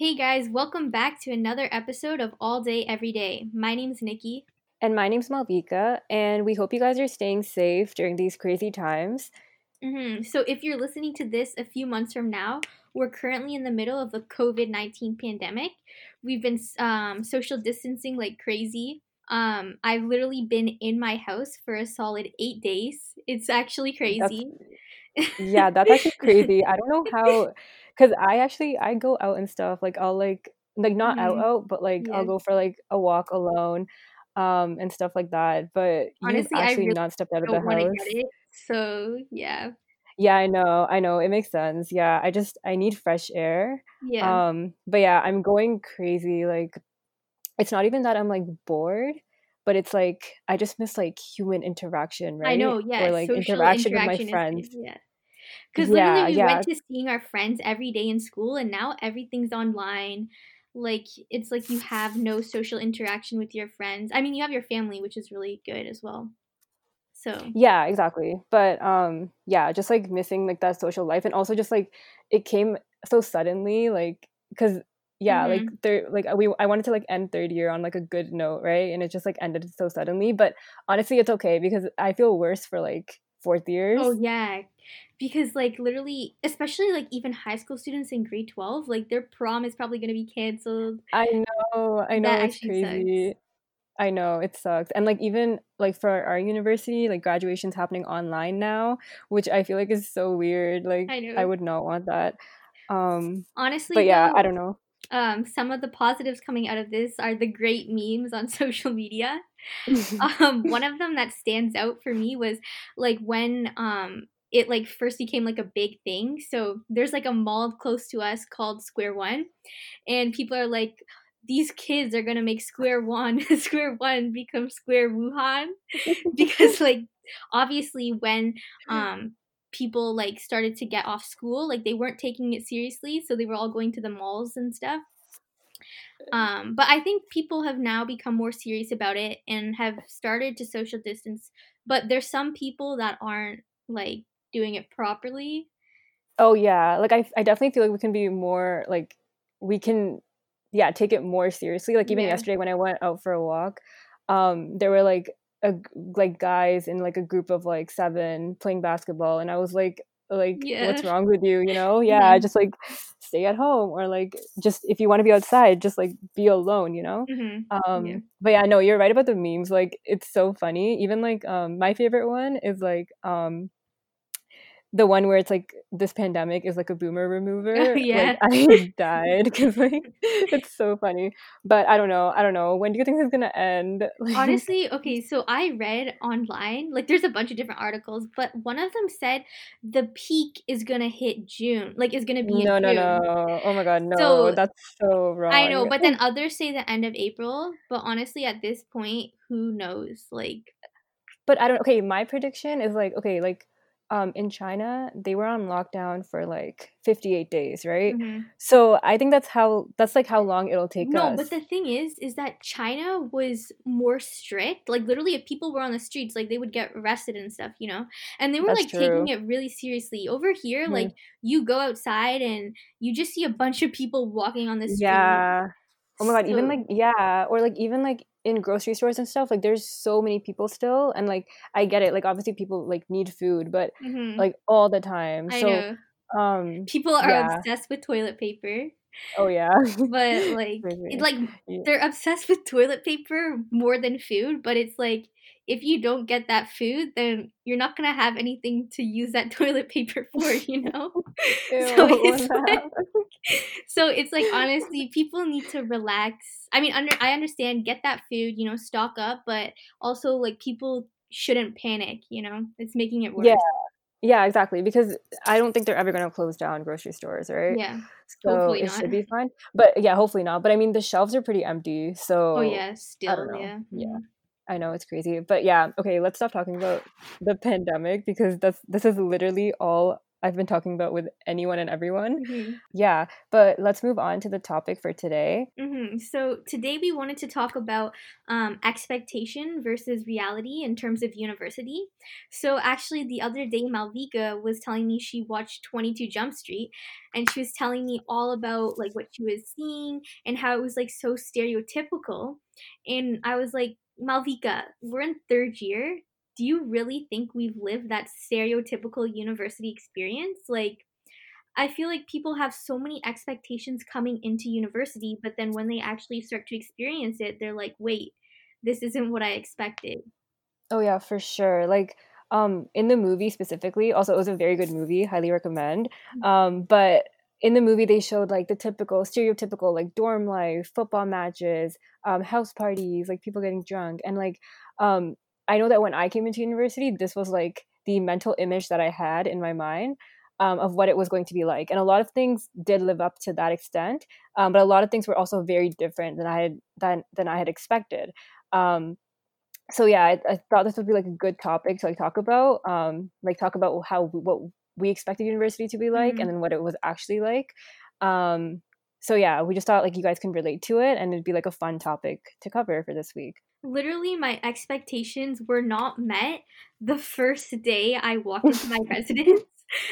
Hey guys, welcome back to another episode of All Day Every Day. My name's Nikki. And my name's Malvika, and we hope you guys are staying safe during these crazy times. Mm-hmm. So, if you're listening to this a few months from now, we're currently in the middle of the COVID 19 pandemic. We've been um, social distancing like crazy. Um, I've literally been in my house for a solid eight days. It's actually crazy. That's, yeah, that's actually crazy. I don't know how because I actually I go out and stuff. Like I'll like like not mm-hmm. out out, but like yeah. I'll go for like a walk alone, um, and stuff like that. But honestly, actually really not stepped out of the house. It, so yeah. Yeah, I know, I know. It makes sense. Yeah, I just I need fresh air. Yeah. Um, but yeah, I'm going crazy. Like, it's not even that I'm like bored, but it's like I just miss like human interaction, right? I know, yeah. Or like interaction, interaction, with my friends. Is, yeah. Because literally, we yeah. went to seeing our friends every day in school, and now everything's online. Like, it's like you have no social interaction with your friends. I mean, you have your family, which is really good as well. So, yeah, exactly. But, um, yeah, just like missing like that social life, and also just like it came so suddenly, like, because yeah mm-hmm. like there like we i wanted to like end third year on like a good note right and it just like ended so suddenly but honestly it's okay because i feel worse for like fourth years. Oh yeah. Because like literally especially like even high school students in grade 12 like their prom is probably going to be canceled. I know i know that it's crazy sucks. i know it sucks. And like even like for our university like graduation's happening online now which i feel like is so weird like i, know. I would not want that. Um honestly but yeah though, i don't know um some of the positives coming out of this are the great memes on social media um one of them that stands out for me was like when um it like first became like a big thing. So there's like a mall close to us called Square One, and people are like, these kids are gonna make Square One Square One become Square Wuhan because like obviously when um people like started to get off school like they weren't taking it seriously so they were all going to the malls and stuff um, but I think people have now become more serious about it and have started to social distance. But there's some people that aren't like doing it properly. Oh yeah, like I I definitely feel like we can be more like we can yeah, take it more seriously. Like even yeah. yesterday when I went out for a walk, um there were like a like guys in like a group of like 7 playing basketball and I was like like yeah. what's wrong with you, you know? Yeah, mm-hmm. just like stay at home or like just if you want to be outside just like be alone you know mm-hmm. um yeah. but yeah no you're right about the memes like it's so funny even like um my favorite one is like um the one where it's like this pandemic is like a boomer remover. yeah, like, I died because like it's so funny. But I don't know. I don't know. When do you think this is gonna end? Like, Honestly, okay. So I read online, like there's a bunch of different articles, but one of them said the peak is gonna hit June. Like is gonna be no, no, June. no. Oh my god, no. So, that's so wrong. I know, but then others say the end of April. But honestly, at this point, who knows? Like, but I don't. Okay, my prediction is like okay, like um, in China, they were on lockdown for like 58 days, right? Mm-hmm. So I think that's how that's like how long it'll take no, us. but the thing is, is that China was more strict. Like literally, if people were on the streets, like they would get arrested and stuff, you know. And they were that's like true. taking it really seriously. Over here, mm-hmm. like you go outside and you just see a bunch of people walking on the street. Yeah. Oh my god, so, even like yeah, or like even like in grocery stores and stuff like there's so many people still and like i get it like obviously people like need food but mm-hmm. like all the time I so know. um people are yeah. obsessed with toilet paper oh yeah but like it, like yeah. they're obsessed with toilet paper more than food but it's like if you don't get that food, then you're not gonna have anything to use that toilet paper for, you know. Ew, so it's like, so it's like honestly, people need to relax. I mean, under I understand, get that food, you know, stock up, but also like people shouldn't panic. You know, it's making it worse. Yeah. Yeah, exactly. Because I don't think they're ever going to close down grocery stores, right? Yeah. So hopefully it not. should be fine. But yeah, hopefully not. But I mean, the shelves are pretty empty. So. Oh yeah, still yeah. Yeah. Mm-hmm. I know it's crazy, but yeah, okay, let's stop talking about the pandemic because that's this is literally all I've been talking about with anyone and everyone. Mm-hmm. Yeah, but let's move on to the topic for today. Mm-hmm. So, today we wanted to talk about um, expectation versus reality in terms of university. So, actually, the other day, Malvika was telling me she watched 22 Jump Street and she was telling me all about like what she was seeing and how it was like so stereotypical. And I was like, Malvika, we're in third year do you really think we've lived that stereotypical university experience? Like, I feel like people have so many expectations coming into university, but then when they actually start to experience it, they're like, wait, this isn't what I expected. Oh, yeah, for sure. Like, um, in the movie specifically, also, it was a very good movie, highly recommend. Mm-hmm. Um, but in the movie they showed like the typical stereotypical like dorm life football matches um, house parties like people getting drunk and like um, I know that when I came into university, this was like the mental image that I had in my mind um, of what it was going to be like. And a lot of things did live up to that extent, um, but a lot of things were also very different than I had than than I had expected. Um, so yeah, I, I, thought this would be like a good topic to like talk about, um, like talk about how what we expected university to be like, mm-hmm. and then what it was actually like. Um, so yeah, we just thought like you guys can relate to it, and it'd be like a fun topic to cover for this week literally my expectations were not met the first day I walked into my residence.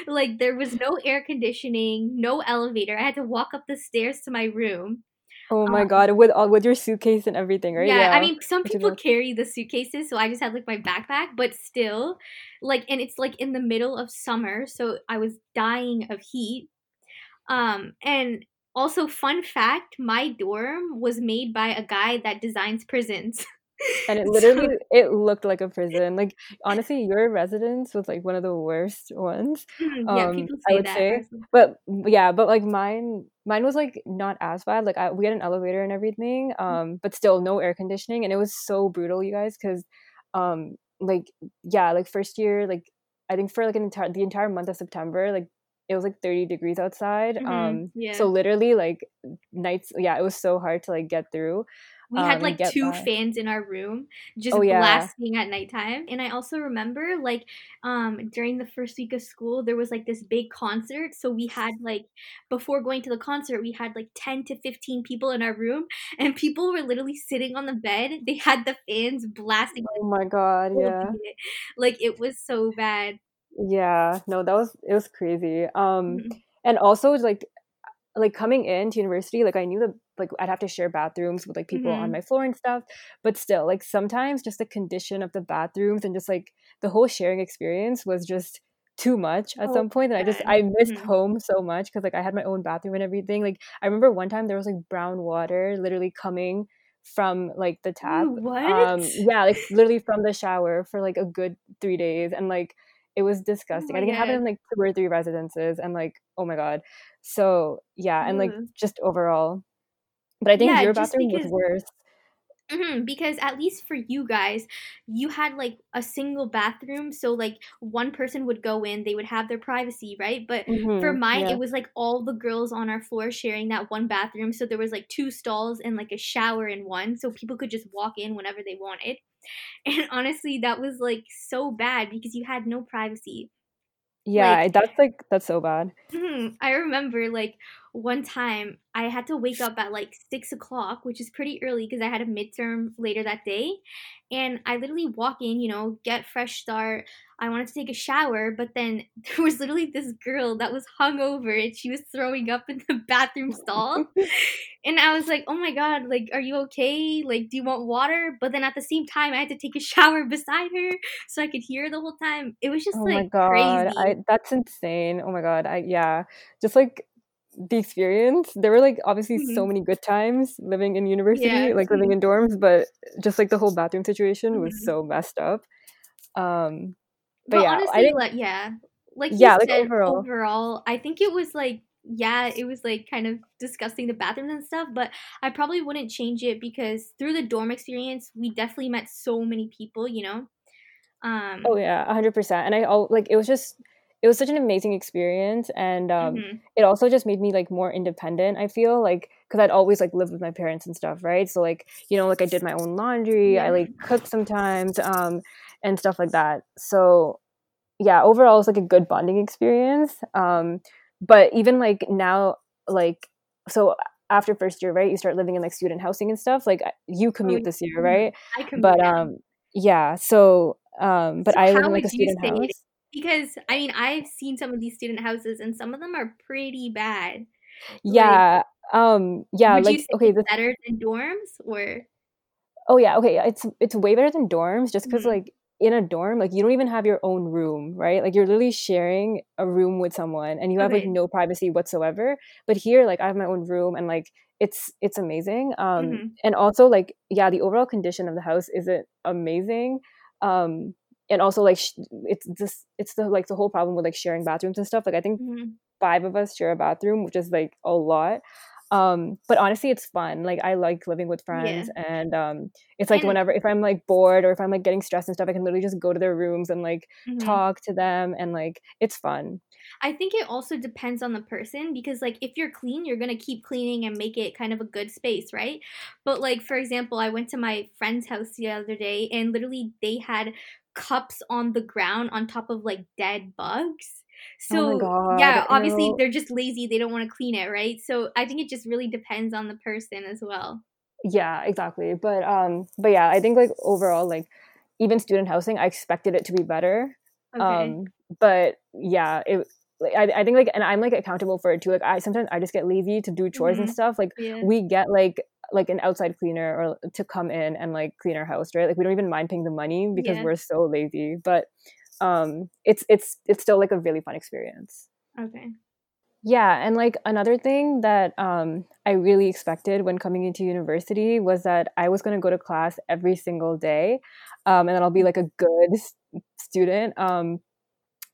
Like there was no air conditioning, no elevator. I had to walk up the stairs to my room. Oh my um, god, with all with your suitcase and everything, right? Yeah, yeah. I mean some people carry the suitcases, so I just had like my backpack, but still like and it's like in the middle of summer, so I was dying of heat. Um and also fun fact, my dorm was made by a guy that designs prisons. and it literally it looked like a prison. Like honestly your residence was like one of the worst ones. Mm, yeah, um i would say but yeah but like mine mine was like not as bad. Like I, we had an elevator and everything mm. um but still no air conditioning and it was so brutal you guys because um like yeah like first year like i think for like an entire the entire month of september like it was like 30 degrees outside mm-hmm, um yeah. so literally like nights yeah it was so hard to like get through we had um, like two by. fans in our room just oh, yeah. blasting at nighttime. And I also remember like um during the first week of school there was like this big concert. So we had like before going to the concert, we had like 10 to 15 people in our room and people were literally sitting on the bed. They had the fans blasting. Oh my god, yeah. Like it was so bad. Yeah, no, that was it was crazy. Um mm-hmm. and also like like coming into university, like I knew that like I'd have to share bathrooms with like people mm-hmm. on my floor and stuff. But still, like sometimes just the condition of the bathrooms and just like the whole sharing experience was just too much at oh, some point and i just i missed mm-hmm. home so much because like i had my own bathroom and everything like i remember one time there was like brown water literally coming from like the tap what? um yeah like literally from the shower for like a good three days and like it was disgusting. Oh I think God. it happened in like two or three residences, and like, oh my God. So yeah, and like just overall. But I think yeah, your bathroom because, was worse. Mm-hmm, because at least for you guys, you had like a single bathroom, so like one person would go in, they would have their privacy, right? But mm-hmm, for mine, yeah. it was like all the girls on our floor sharing that one bathroom, so there was like two stalls and like a shower in one, so people could just walk in whenever they wanted. And honestly, that was like so bad because you had no privacy. Yeah, like, that's like that's so bad. Mm-hmm. I remember like one time I had to wake up at like six o'clock, which is pretty early because I had a midterm later that day. And I literally walk in, you know, get fresh start. I wanted to take a shower, but then there was literally this girl that was hungover and she was throwing up in the bathroom stall. and I was like, oh my God, like, are you okay? Like, do you want water? But then at the same time, I had to take a shower beside her so I could hear the whole time. It was just oh like my God. crazy. I, that's insane. Oh my God. I, yeah. Just like, the experience there were like obviously mm-hmm. so many good times living in university yeah. like living in dorms but just like the whole bathroom situation mm-hmm. was so messed up um but, but yeah honestly, like yeah like yeah said, like overall overall i think it was like yeah it was like kind of disgusting the bathrooms and stuff but i probably wouldn't change it because through the dorm experience we definitely met so many people you know um oh yeah 100% and i all like it was just it was such an amazing experience and um, mm-hmm. it also just made me like more independent i feel like because i'd always like lived with my parents and stuff right so like you know like i did my own laundry yeah. i like cooked sometimes um, and stuff like that so yeah, overall, it's like a good bonding experience. Um, but even like now, like so after first year, right, you start living in like student housing and stuff. Like you oh, commute oh, this year, right? I commute. But um, yeah. So um, but so I live in like a student house. Because I mean, I've seen some of these student houses, and some of them are pretty bad. Yeah. Like, um. Yeah. like okay. The, better than dorms, or oh yeah. Okay. It's it's way better than dorms, just because mm-hmm. like in a dorm, like you don't even have your own room, right? Like you're literally sharing a room with someone and you have okay. like no privacy whatsoever. But here, like I have my own room and like it's it's amazing. Um mm-hmm. and also like yeah, the overall condition of the house isn't amazing. Um and also like sh- it's just it's the like the whole problem with like sharing bathrooms and stuff. Like I think mm-hmm. five of us share a bathroom, which is like a lot um but honestly it's fun like i like living with friends yeah. and um it's like and whenever if i'm like bored or if i'm like getting stressed and stuff i can literally just go to their rooms and like mm-hmm. talk to them and like it's fun i think it also depends on the person because like if you're clean you're gonna keep cleaning and make it kind of a good space right but like for example i went to my friend's house the other day and literally they had cups on the ground on top of like dead bugs Oh so oh yeah, obviously Ew. they're just lazy. They don't want to clean it, right? So I think it just really depends on the person as well. Yeah, exactly. But um, but yeah, I think like overall, like even student housing, I expected it to be better. Okay. Um, but yeah, it like I, I think like and I'm like accountable for it too. Like I sometimes I just get lazy to do chores mm-hmm. and stuff. Like yeah. we get like like an outside cleaner or to come in and like clean our house, right? Like we don't even mind paying the money because yeah. we're so lazy. But um it's it's it's still like a really fun experience okay yeah and like another thing that um i really expected when coming into university was that i was going to go to class every single day um and then i'll be like a good student um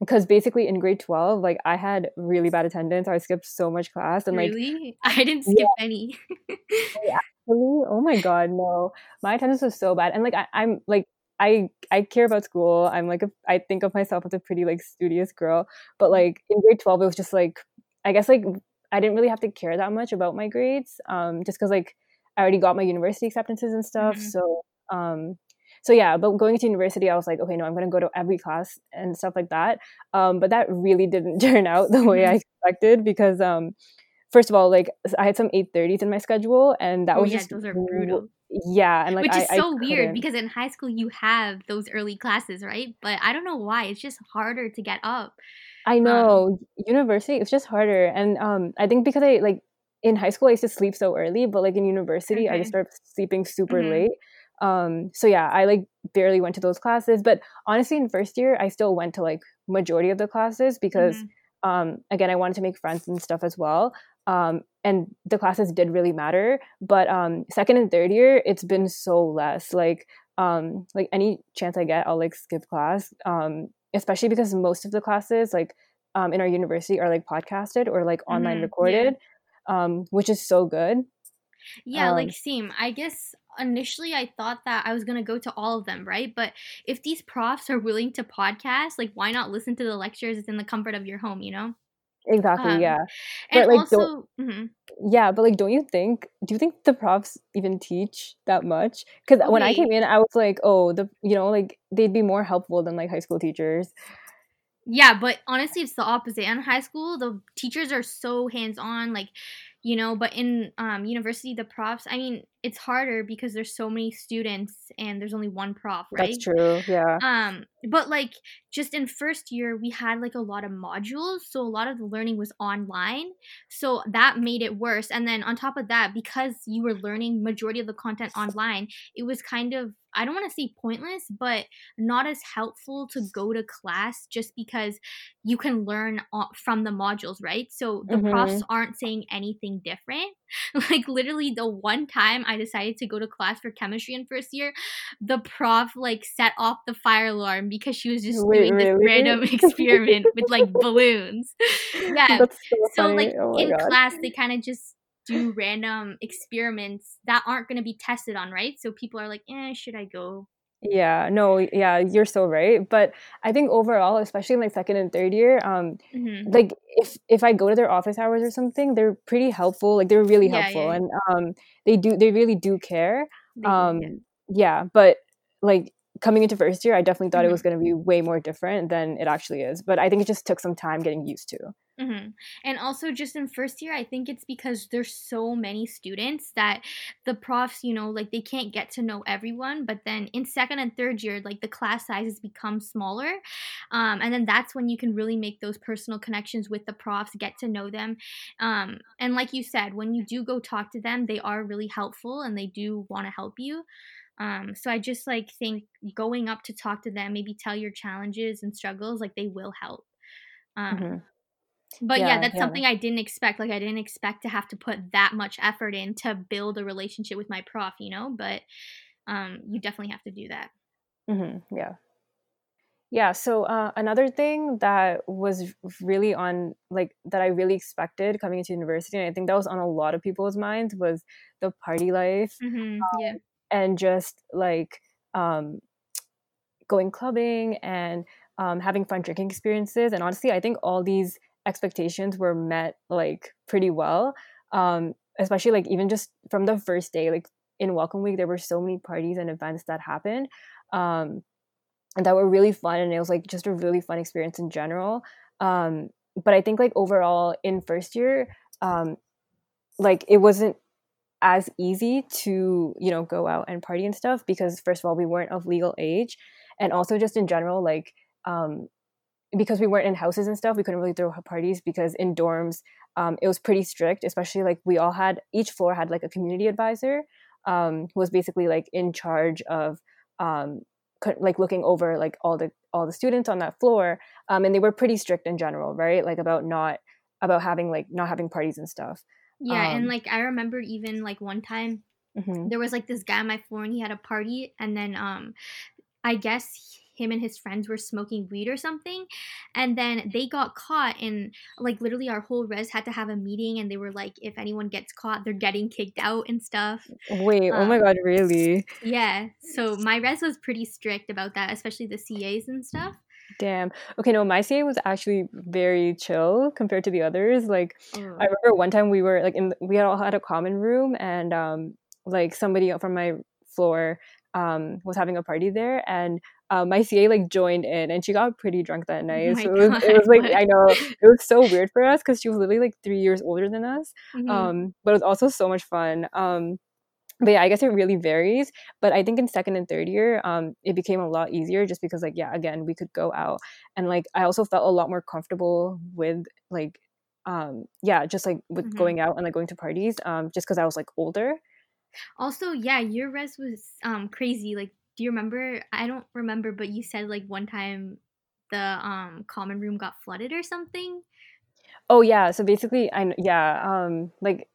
because basically in grade 12 like i had really bad attendance i skipped so much class and like really i didn't skip yeah. any actually oh my god no my attendance was so bad and like I, i'm like I I care about school. I'm like a, I think of myself as a pretty like studious girl, but mm-hmm. like in grade 12 it was just like I guess like I didn't really have to care that much about my grades um just cuz like I already got my university acceptances and stuff. Mm-hmm. So um so yeah, but going to university I was like, okay, no, I'm going to go to every class and stuff like that. Um but that really didn't turn out the way I expected because um first of all, like I had some 8:30s in my schedule and that oh, was yeah, just those are brutal yeah and like which is I, so I weird because in high school you have those early classes right but i don't know why it's just harder to get up i um know um, university it's just harder and um i think because i like in high school i used to sleep so early but like in university okay. i just started sleeping super mm-hmm. late um so yeah i like barely went to those classes but honestly in first year i still went to like majority of the classes because mm-hmm. um again i wanted to make friends and stuff as well. Um, and the classes did really matter but um, second and third year it's been so less. Like um, like any chance i get i'll like skip class um, especially because most of the classes like um, in our university are like podcasted or like online mm-hmm, recorded yeah. um, which is so good. Yeah like um same. I guess initially I thought that I was going to go to all of them, right? But if these profs are willing to podcast, like why not listen to the lectures it's in the comfort of your home, you know? Exactly, um, yeah. But like also, mm-hmm. yeah, but like don't you think do you think the profs even teach that much? Cuz okay. when I came in I was like, "Oh, the you know, like they'd be more helpful than like high school teachers." Yeah, but honestly it's the opposite. In high school, the teachers are so hands-on like you know but in um, university the profs i mean it's harder because there's so many students and there's only one prof right that's true yeah um but like just in first year we had like a lot of modules so a lot of the learning was online so that made it worse and then on top of that because you were learning majority of the content online it was kind of I don't want to say pointless, but not as helpful to go to class just because you can learn from the modules, right? So the mm-hmm. profs aren't saying anything different. Like literally the one time I decided to go to class for chemistry in first year, the prof like set off the fire alarm because she was just Wait, doing really? this random experiment with like balloons. Yeah. So, so, like oh in God. class they kind of just do random experiments that aren't going to be tested on, right? So people are like, eh, should I go? Yeah, no, yeah, you're so right. But I think overall, especially in like second and third year, um, mm-hmm. like if if I go to their office hours or something, they're pretty helpful. Like they're really yeah, helpful, yeah. and um, they do they really do care. They um, do, yeah. yeah, but like coming into first year, I definitely thought mm-hmm. it was going to be way more different than it actually is. But I think it just took some time getting used to. Mm-hmm. And also, just in first year, I think it's because there's so many students that the profs, you know, like they can't get to know everyone. But then in second and third year, like the class sizes become smaller. Um, and then that's when you can really make those personal connections with the profs, get to know them. Um, and like you said, when you do go talk to them, they are really helpful and they do want to help you. Um, so I just like think going up to talk to them, maybe tell your challenges and struggles, like they will help. Um, mm-hmm but yeah, yeah that's yeah. something I didn't expect. Like I didn't expect to have to put that much effort in to build a relationship with my prof, you know. But um, you definitely have to do that. Mm-hmm. Yeah. Yeah. So uh, another thing that was really on like that I really expected coming into university, and I think that was on a lot of people's minds, was the party life. Mm-hmm. Um, yeah. And just like um, going clubbing and um, having fun drinking experiences. And honestly, I think all these expectations were met like pretty well um especially like even just from the first day like in welcome week there were so many parties and events that happened um and that were really fun and it was like just a really fun experience in general um but i think like overall in first year um like it wasn't as easy to you know go out and party and stuff because first of all we weren't of legal age and also just in general like um because we weren't in houses and stuff, we couldn't really throw parties because in dorms, um, it was pretty strict. Especially like we all had each floor had like a community advisor um, who was basically like in charge of um, like looking over like all the all the students on that floor, um, and they were pretty strict in general, right? Like about not about having like not having parties and stuff. Yeah, and um, like I remember even like one time mm-hmm. there was like this guy on my floor and he had a party, and then um, I guess him and his friends were smoking weed or something and then they got caught and like literally our whole res had to have a meeting and they were like if anyone gets caught they're getting kicked out and stuff wait um, oh my um, god really yeah so my res was pretty strict about that especially the CAs and stuff Damn. Okay, no, my CA was actually very chill compared to the others. Like, oh. I remember one time we were like in we had all had a common room, and um, like somebody from my floor um was having a party there, and uh, my CA like joined in and she got pretty drunk that night. Oh so it was, it was, like I know it was so weird for us because she was literally like three years older than us. Mm-hmm. Um, but it was also so much fun. Um, but yeah, I guess it really varies. But I think in second and third year, um, it became a lot easier just because like yeah, again, we could go out and like I also felt a lot more comfortable with like um yeah, just like with mm-hmm. going out and like going to parties um just because I was like older. Also, yeah, your res was um crazy. Like do you remember? I don't remember, but you said like one time the um common room got flooded or something. Oh yeah, so basically, I yeah, um, like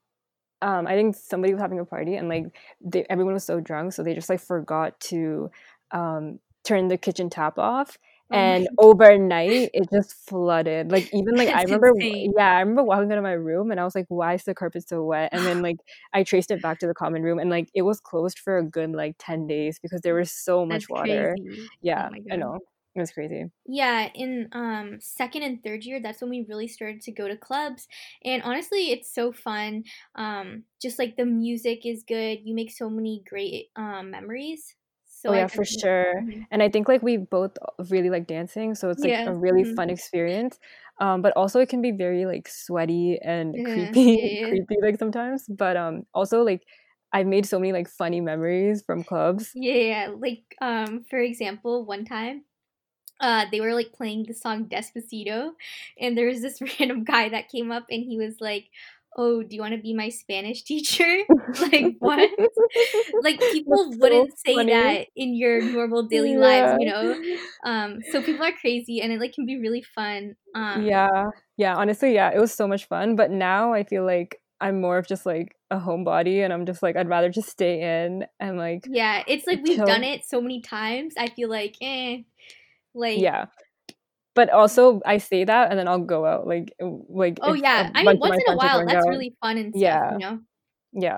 um, I think somebody was having a party and like they, everyone was so drunk, so they just like forgot to um turn the kitchen tap off Oh. and overnight it just flooded. Like even like i remember insane. yeah i remember walking out of my room and i was like why is the carpet so wet? And then like i traced it back to the common room and like it was closed for a good like 10 days because there was so much That's water. crazy. Oh yeah oh i know. it was crazy. Yeah in um second and third year that's when we really started to go to clubs and honestly it's so fun um just like the music is good. You make so many great um memories so oh yeah, for sure. Mm-hmm. And I think like we both really like dancing, so it's like yeah. a really mm-hmm. fun experience. Um, but also it can be very like sweaty and yeah. creepy, yeah, creepy like sometimes. But um, also like I've made so many like funny memories from clubs. Yeah, like um, for example, one time uh, they were like playing the song Despacito, and there was this random guy that came up and he was like, oh, do you want to be my Spanish teacher? like, what? like, people That's wouldn't so say funny. that in your normal daily yeah. lives, you know? Um, so people are crazy and it like can be really fun. Um, yeah. Yeah. Honestly, yeah, it was so much fun. But now I feel like I'm more of just like a homebody and I'm just like, I'd rather just stay in and like. Yeah. It's like we've done it so many times. I feel like, eh. Like, yeah but also I say that and then I'll go out like like oh yeah. I mean once in a while that's out, really fun and stuff, yeah. you know? Yeah.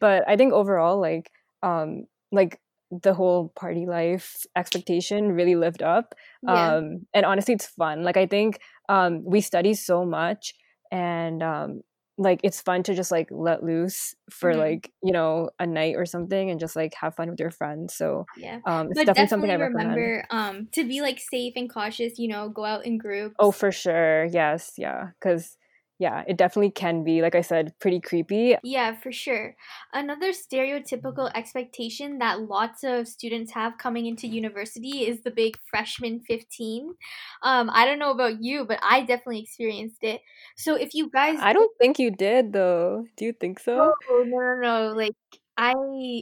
But I think overall like um like the whole party life expectation really lived up yeah. um and honestly it's fun. Like I think um we study so much and um like it's fun to just like let loose for mm-hmm. like you know a night or something and just like have fun with your friends so yeah um it's definitely, definitely, something i remember um to be like safe and cautious you know go out in groups oh for sure yes yeah because yeah, it definitely can be, like I said, pretty creepy. Yeah, for sure. Another stereotypical expectation that lots of students have coming into university is the big freshman 15. Um, I don't know about you, but I definitely experienced it. So if you guys. I don't think you did, though. Do you think so? Oh, no, no, no. Like, I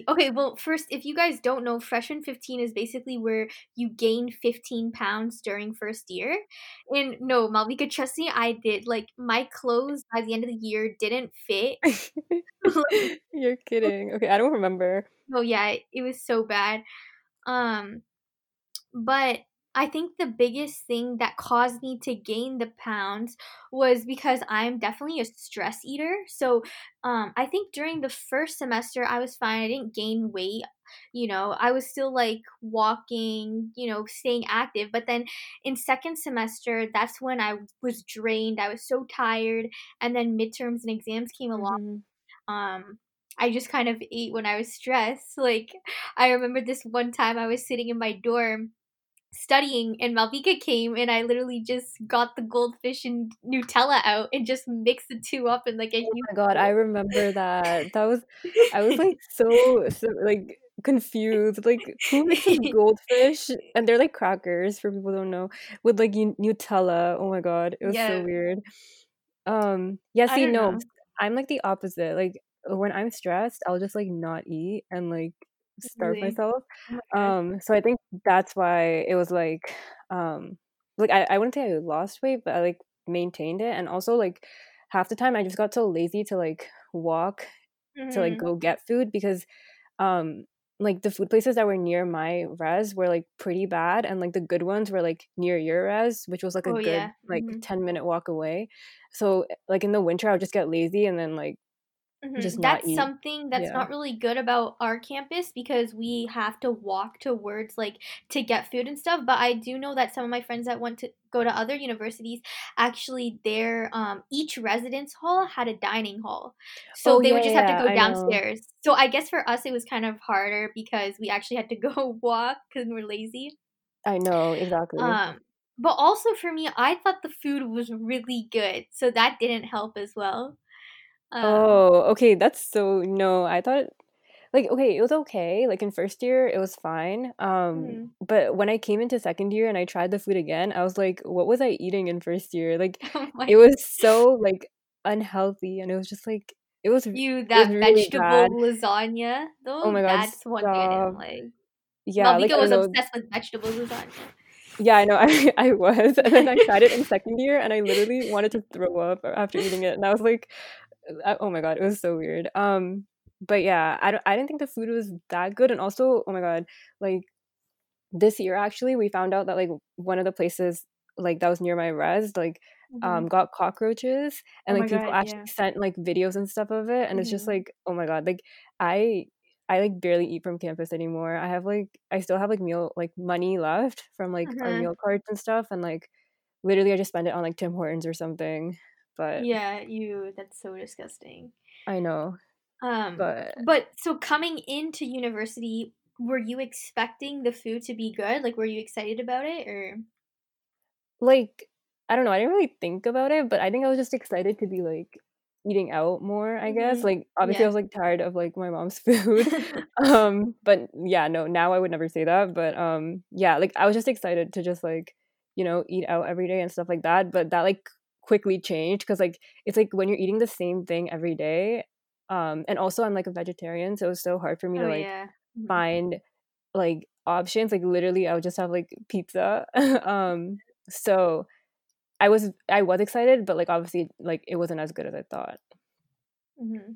okay, well, first, if you guys don't know, freshman 15 is basically where you gain 15 pounds during first year. And no, Malvika, trust me, I did. Like, my clothes by the end of the year didn't fit. You're kidding. Okay, I don't remember. Oh, yeah, it was so bad. Um, but I think the biggest thing that caused me to gain the pounds was because I'm definitely a stress eater. So um, I think during the first semester, I was fine. I didn't gain weight. You know, I was still like walking, you know, staying active. But then in second semester, that's when I was drained. I was so tired. And then midterms and exams came along. Mm-hmm. Um, I just kind of ate when I was stressed. Like, I remember this one time I was sitting in my dorm studying and Malvika came and I literally just got the goldfish and Nutella out and just mixed the two up and like a Oh my god, I remember that. That was I was like so, so like confused. Like who mixes goldfish and they're like crackers for people don't know with like Nutella. Oh my god, it was yeah. so weird. Um yeah, see no, know. I'm like the opposite. Like when I'm stressed, I'll just like not eat and like starve really? myself. Oh um, so I think that's why it was like, um, like I, I wouldn't say I lost weight, but I like maintained it, and also like half the time I just got so lazy to like walk mm-hmm. to like mm-hmm. go get food because, um, like the food places that were near my res were like pretty bad, and like the good ones were like near your res, which was like a oh, good yeah. like mm-hmm. ten minute walk away. So like in the winter, I would just get lazy and then like Mm-hmm. That's something that's yeah. not really good about our campus because we have to walk towards like to get food and stuff. But I do know that some of my friends that went to go to other universities actually their um each residence hall had a dining hall, so oh, they yeah, would just yeah, have to go downstairs. So I guess for us it was kind of harder because we actually had to go walk because we're lazy. I know exactly. Um, but also for me, I thought the food was really good, so that didn't help as well. Um, oh, okay. That's so no. I thought like okay, it was okay. Like in first year, it was fine. Um, mm-hmm. but when I came into second year and I tried the food again, I was like, what was I eating in first year? Like oh it was so like unhealthy, and it was just like it was you that was vegetable bad. lasagna. Though oh my god, that's one thing I didn't like. Yeah, Malvika like, was obsessed with vegetable lasagna. Yeah, I know. I, I was. And then I tried it in second year and I literally wanted to throw up after eating it. And I was like, oh my god, it was so weird. Um, but yeah, I I didn't think the food was that good, and also, oh my god, like this year actually, we found out that like one of the places like that was near my res, like mm-hmm. um got cockroaches, and oh like people god, actually yeah. sent like videos and stuff of it, and mm-hmm. it's just mm-hmm. like, oh my god, like I I like barely eat from campus anymore. I have like I still have like meal like money left from like our mm-hmm. meal cards and stuff, and like literally I just spend it on like Tim Hortons or something. But yeah, you that's so disgusting. I know. Um but but so coming into university, were you expecting the food to be good? Like were you excited about it or like I don't know, I didn't really think about it, but I think I was just excited to be like eating out more, I guess. Mm-hmm. Like obviously yeah. I was like tired of like my mom's food. um but yeah, no, now I would never say that, but um yeah, like I was just excited to just like, you know, eat out every day and stuff like that, but that like quickly changed because like it's like when you're eating the same thing every day um and also i'm like a vegetarian so it was so hard for me oh, to like yeah. Mm-hmm. find like options like literally i would just have like pizza um so i was i was excited but like obviously like it wasn't as good as i thought mm-hmm.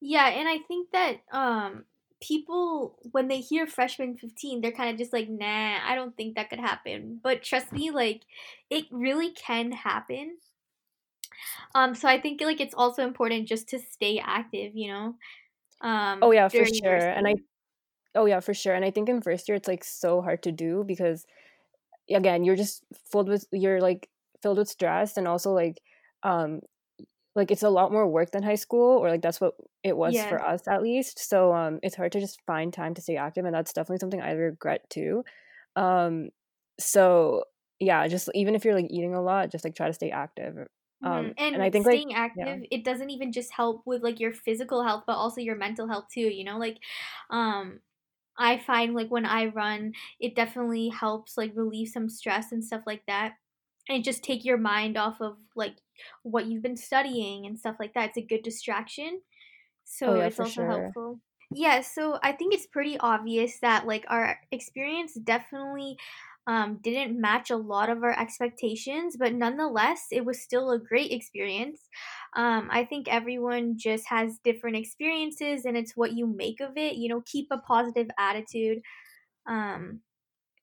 yeah and i think that um people when they hear freshman 15 they're kind of just like nah i don't think that could happen. But trust me like it really can happen. Um so i think like it's also important just to stay active you know um oh yeah for sure and i oh yeah for sure and i think in first year it's like so hard to do because again you're just filled with you're like filled with stress and also like um like it's a lot more work than high school or like that's what it was yeah. for us at least so um it's hard to just find time to stay active and that's definitely something i regret too um so yeah just even if you're like eating a lot just like try to stay active um mm-hmm. and, and, i think staying like, active yeah. it doesn't even just help with like your physical health but also your mental health too you know like um I find like when I run, it definitely helps like relieve some stress and stuff like that. And just take your mind off of like what you've been studying and stuff like that. It's a good distraction. So oh, yeah, it's also sure. helpful. Yeah, so I think it's pretty obvious that like our experience definitely um, didn't match a lot of our expectations, but nonetheless, it was still a great experience. Um, I think everyone just has different experiences, and it's what you make of it. You know, keep a positive attitude. Um,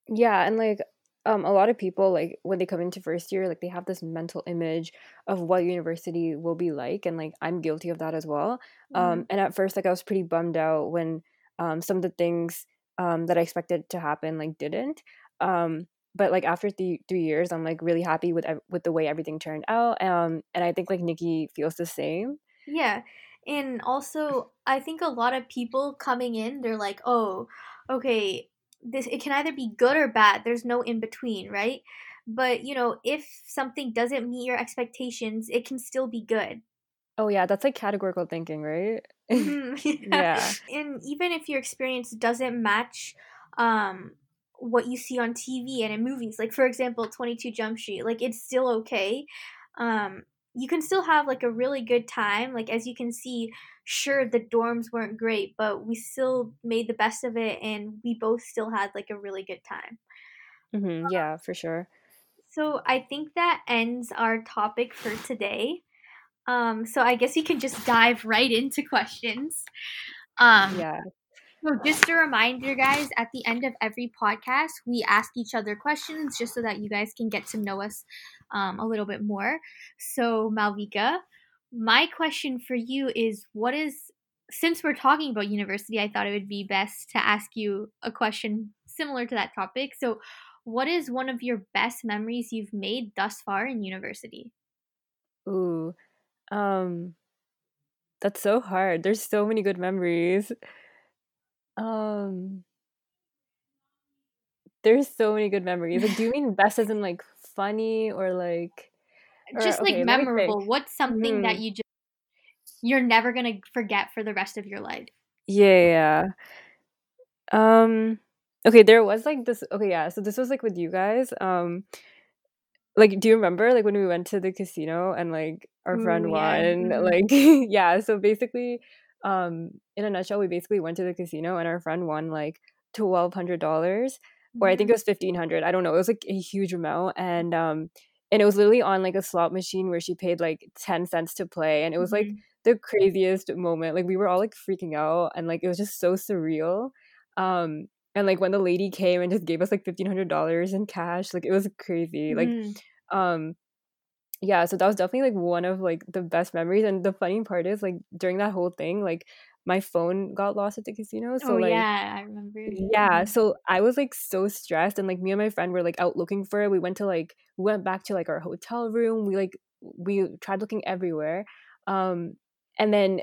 yeah, and like um, a lot of people like when they come into first year like they have this mental image of what university will be like and like i'm guilty of that as well. Um, mm-hmm. um, and at first like i was pretty bummed out when um, some of the things um, that i expected to happen like didn't. Um, but like after th- three years i'm like really happy with with the way everything turned out um, and i think like nikki feels the same. Yeah and also i think a lot of people coming in they're like oh okay this it can either be good or bad. There's no in between, right? But you know, if something doesn't meet your expectations, it can still be good. Oh yeah, that's like categorical thinking, right? Mm-hmm. yeah. yeah. And even if your experience doesn't match um what you see on TV and in movies, like for example, 22 Jump Street, like it's still okay. Um you can still have like a really good time. Like as you can see, sure the dorms weren't great, but we still made the best of it, and we both still had like a really good time. Mm-hmm. Yeah, for sure. So I think that ends our topic for today. Um, so I guess we can just dive right into questions. Um, yeah. So just a reminder, guys, at the end of every podcast, we ask each other questions just so that you guys can get to know us um, a little bit more. So, Malvika, my question for you is what is, since we're talking about university, I thought it would be best to ask you a question similar to that topic. So, what is one of your best memories you've made thus far in university? Ooh, um, that's so hard. There's so many good memories. Um, there's so many good memories. Like, do you mean best as in like funny or like or, just like okay, memorable? What's something mm-hmm. that you just you're never gonna forget for the rest of your life? Yeah. Um. Okay, there was like this. Okay, yeah. So this was like with you guys. Um. Like, do you remember like when we went to the casino and like our friend won? Yeah. Like, yeah. So basically, um, in a nutshell, we basically went to the casino and our friend won like twelve hundred dollars or I think it mm-hmm. was fifteen hundred. I don't know. It was like a huge amount, and um, and it was literally on like a slot machine where she paid like ten cents to play, and it was like mm-hmm. the craziest moment. Like we were all like freaking out, and like it was just so surreal. Um, and like when the lady came and just gave us like fifteen hundred dollars in cash, like it was crazy. Mm-hmm. Like, um, yeah. So that was definitely like one of like the best memories. And the funny part is like during that whole thing, like my phone got lost at the casino. So oh, like yeah, I remember. Yeah, so I was like so stressed and like me and my friend were like out looking for it. We went to like we went back to like our hotel room. We like we tried looking everywhere. Um and then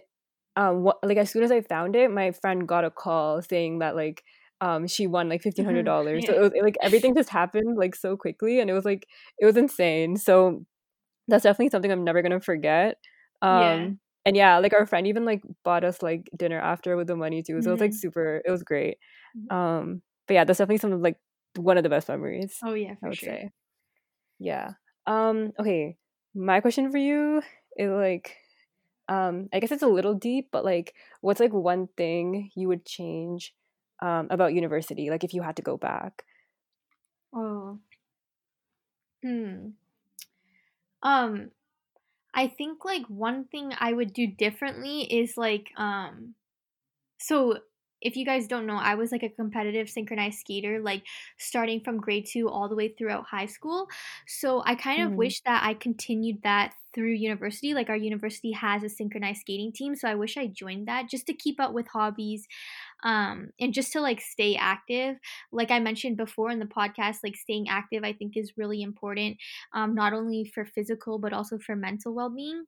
um what, like as soon as I found it, my friend got a call saying that like um she won like fifteen hundred mm-hmm. dollars. yeah. So it was like everything just happened like so quickly and it was like it was insane. So that's definitely something I'm never gonna forget. Um yeah and yeah, like our friend even like bought us like dinner after with the money too. So mm-hmm. it was like mm-hmm. super. It was great. Mm-hmm. Um, but yeah, that's definitely some of like one of the best memories. Oh yeah, I would sure. say. Yeah. Um. Okay. My question for you is like, um, I guess it's a little deep, but like, what's like one thing you would change, um, about university? Like, if you had to go back. Oh. Hmm. Um I think like one thing I would do differently is like um so if you guys don't know, I was like a competitive synchronized skater, like starting from grade two all the way throughout high school. So I kind of mm. wish that I continued that through university. Like our university has a synchronized skating team. So I wish I joined that just to keep up with hobbies um, and just to like stay active. Like I mentioned before in the podcast, like staying active, I think is really important, um, not only for physical, but also for mental well being.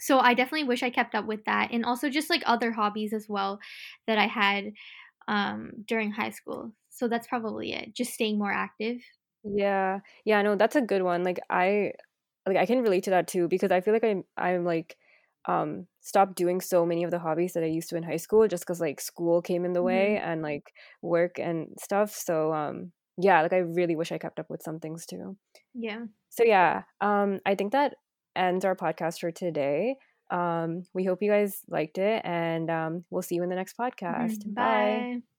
so I definitely wish I kept up with that and also just like other hobbies as well that I had um, during high school. So that's probably it. Just staying more active. Yeah. Yeah, no, that's a good one. Like I like I can relate to that too because I feel like I'm I'm like um stopped doing so many of the hobbies that I used to in high school just cuz like school came in the way mm-hmm. and like work and stuff. So um yeah, like I really wish I kept up with some things too. Yeah. So yeah, um I think that ends our podcast for today. Um we hope you guys liked it and um we'll see you in the next podcast. Mm-hmm. Bye. Bye.